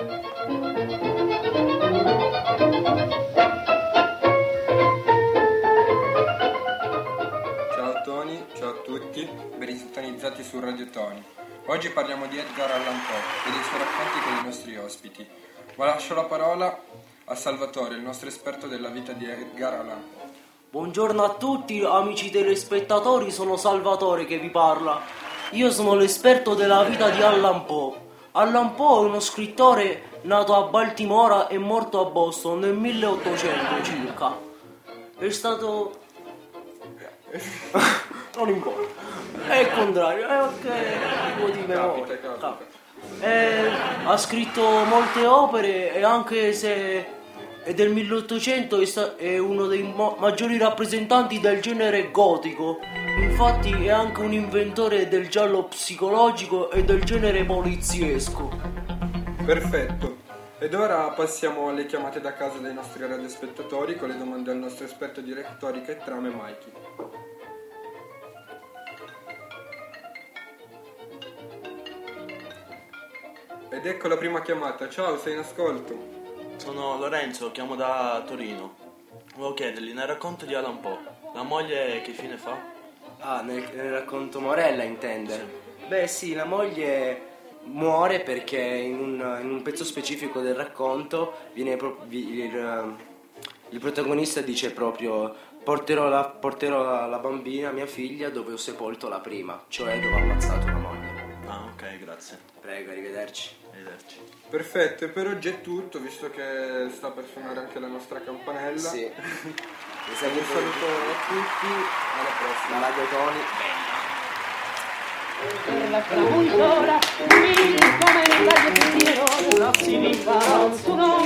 Ciao Tony, ciao a tutti, ben sintonizzati su Radio Tony. Oggi parliamo di Edgar Allan Poe e dei suoi racconti con i nostri ospiti. Ma lascio la parola a Salvatore, il nostro esperto della vita di Edgar Allan Poe. Buongiorno a tutti amici telespettatori, sono Salvatore che vi parla. Io sono l'esperto della vita di Allan Poe. Allan Poe è uno scrittore nato a Baltimora e morto a Boston nel 1800 circa. È stato... non importa. È il contrario, è ok, tipo di memoria. capita. Eh, ha scritto molte opere e anche se è del 1800 è, sta- è uno dei mo- maggiori rappresentanti del genere gotico. Infatti è anche un inventore del giallo psicologico e del genere poliziesco. Perfetto. Ed ora passiamo alle chiamate da casa dei nostri radiospettatori con le domande al nostro esperto di retorica e trame Mikey. Ed ecco la prima chiamata. Ciao, sei in ascolto. Sono Lorenzo, chiamo da Torino. Volevo chiedergli, nel racconto di Alan Poe, la moglie che fine fa? Ah, nel, nel racconto Morella intende? Beh sì, la moglie muore perché in un, in un pezzo specifico del racconto viene pro- vi- il, il protagonista dice proprio porterò, la, porterò la, la bambina, mia figlia, dove ho sepolto la prima, cioè dove ho ammazzato la moglie. Ah, ok, grazie. Prego, arrivederci. Arrivederci. Perfetto, e per oggi è tutto, visto che sta per suonare anche la nostra campanella. Sì. Vi Un saluto saluto a tutti, alla prossima. da Radio Tony. per la